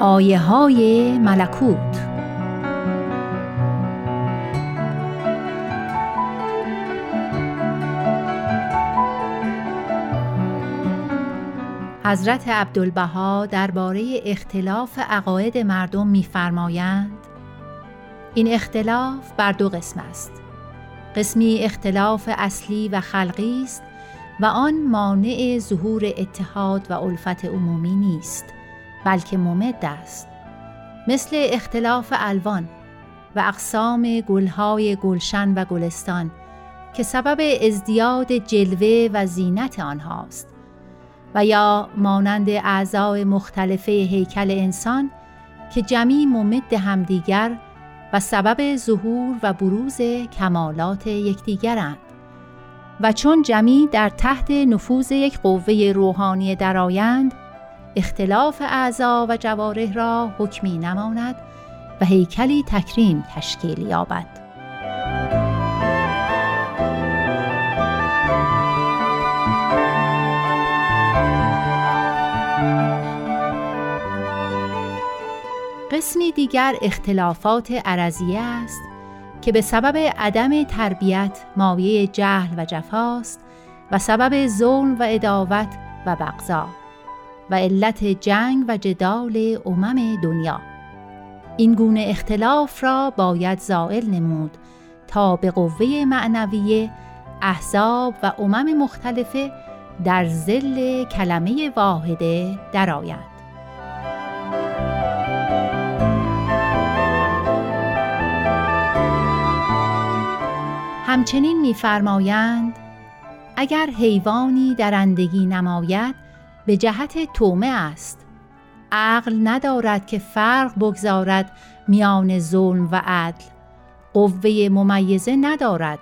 آیه های ملکوت. حضرت عبدالبها درباره اختلاف عقاید مردم می‌فرمایند این اختلاف بر دو قسم است. قسمی اختلاف اصلی و خلقی است و آن مانع ظهور اتحاد و الفت عمومی نیست بلکه ممد است. مثل اختلاف الوان و اقسام گلهای گلشن و گلستان که سبب ازدیاد جلوه و زینت آنهاست و یا مانند اعضای مختلف هیکل انسان که جمعی ممد همدیگر و سبب ظهور و بروز کمالات یکدیگرند. و چون جمعی در تحت نفوذ یک قوه روحانی درآیند اختلاف اعضا و جوارح را حکمی نماند و هیکلی تکریم تشکیل یابد. قسمی دیگر اختلافات عرضیه است که به سبب عدم تربیت مایه جهل و جفاست و سبب ظلم و اداوت و بغضا و علت جنگ و جدال امم دنیا. این گونه اختلاف را باید زائل نمود تا به قوه معنویه احزاب و امم مختلفه در زل کلمه واحده درآیند. همچنین می‌فرمایند اگر حیوانی درندگی نماید به جهت تومه است. عقل ندارد که فرق بگذارد میان ظلم و عدل. قوه ممیزه ندارد.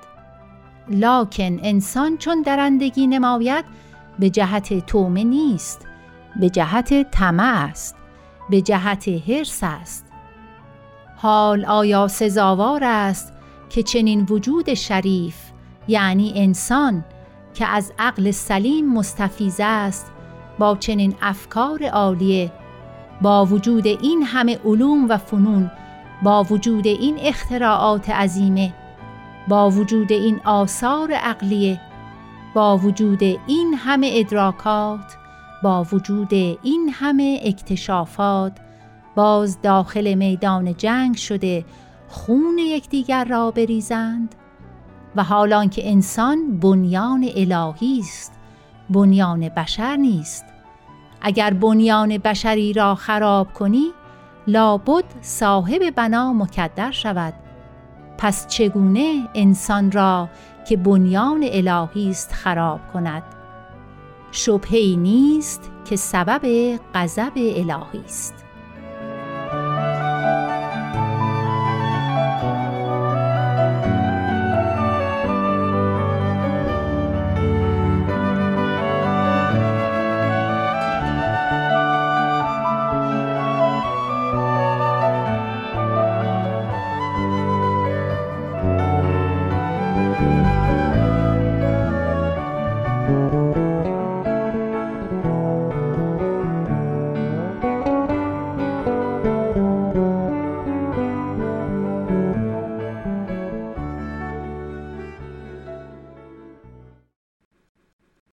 لاکن انسان چون درندگی نماید به جهت تومه نیست به جهت طمع است به جهت حرص است. حال آیا سزاوار است که چنین وجود شریف یعنی انسان که از عقل سلیم مستفیز است با چنین افکار عالیه با وجود این همه علوم و فنون با وجود این اختراعات عظیمه با وجود این آثار عقلیه با وجود این همه ادراکات با وجود این همه اکتشافات باز داخل میدان جنگ شده خون یکدیگر را بریزند و حالان که انسان بنیان الهی است بنیان بشر نیست. اگر بنیان بشری را خراب کنی لابد صاحب بنا مکدر شود. پس چگونه انسان را که بنیان الهی است خراب کند؟ شبهی نیست که سبب غضب الهی است.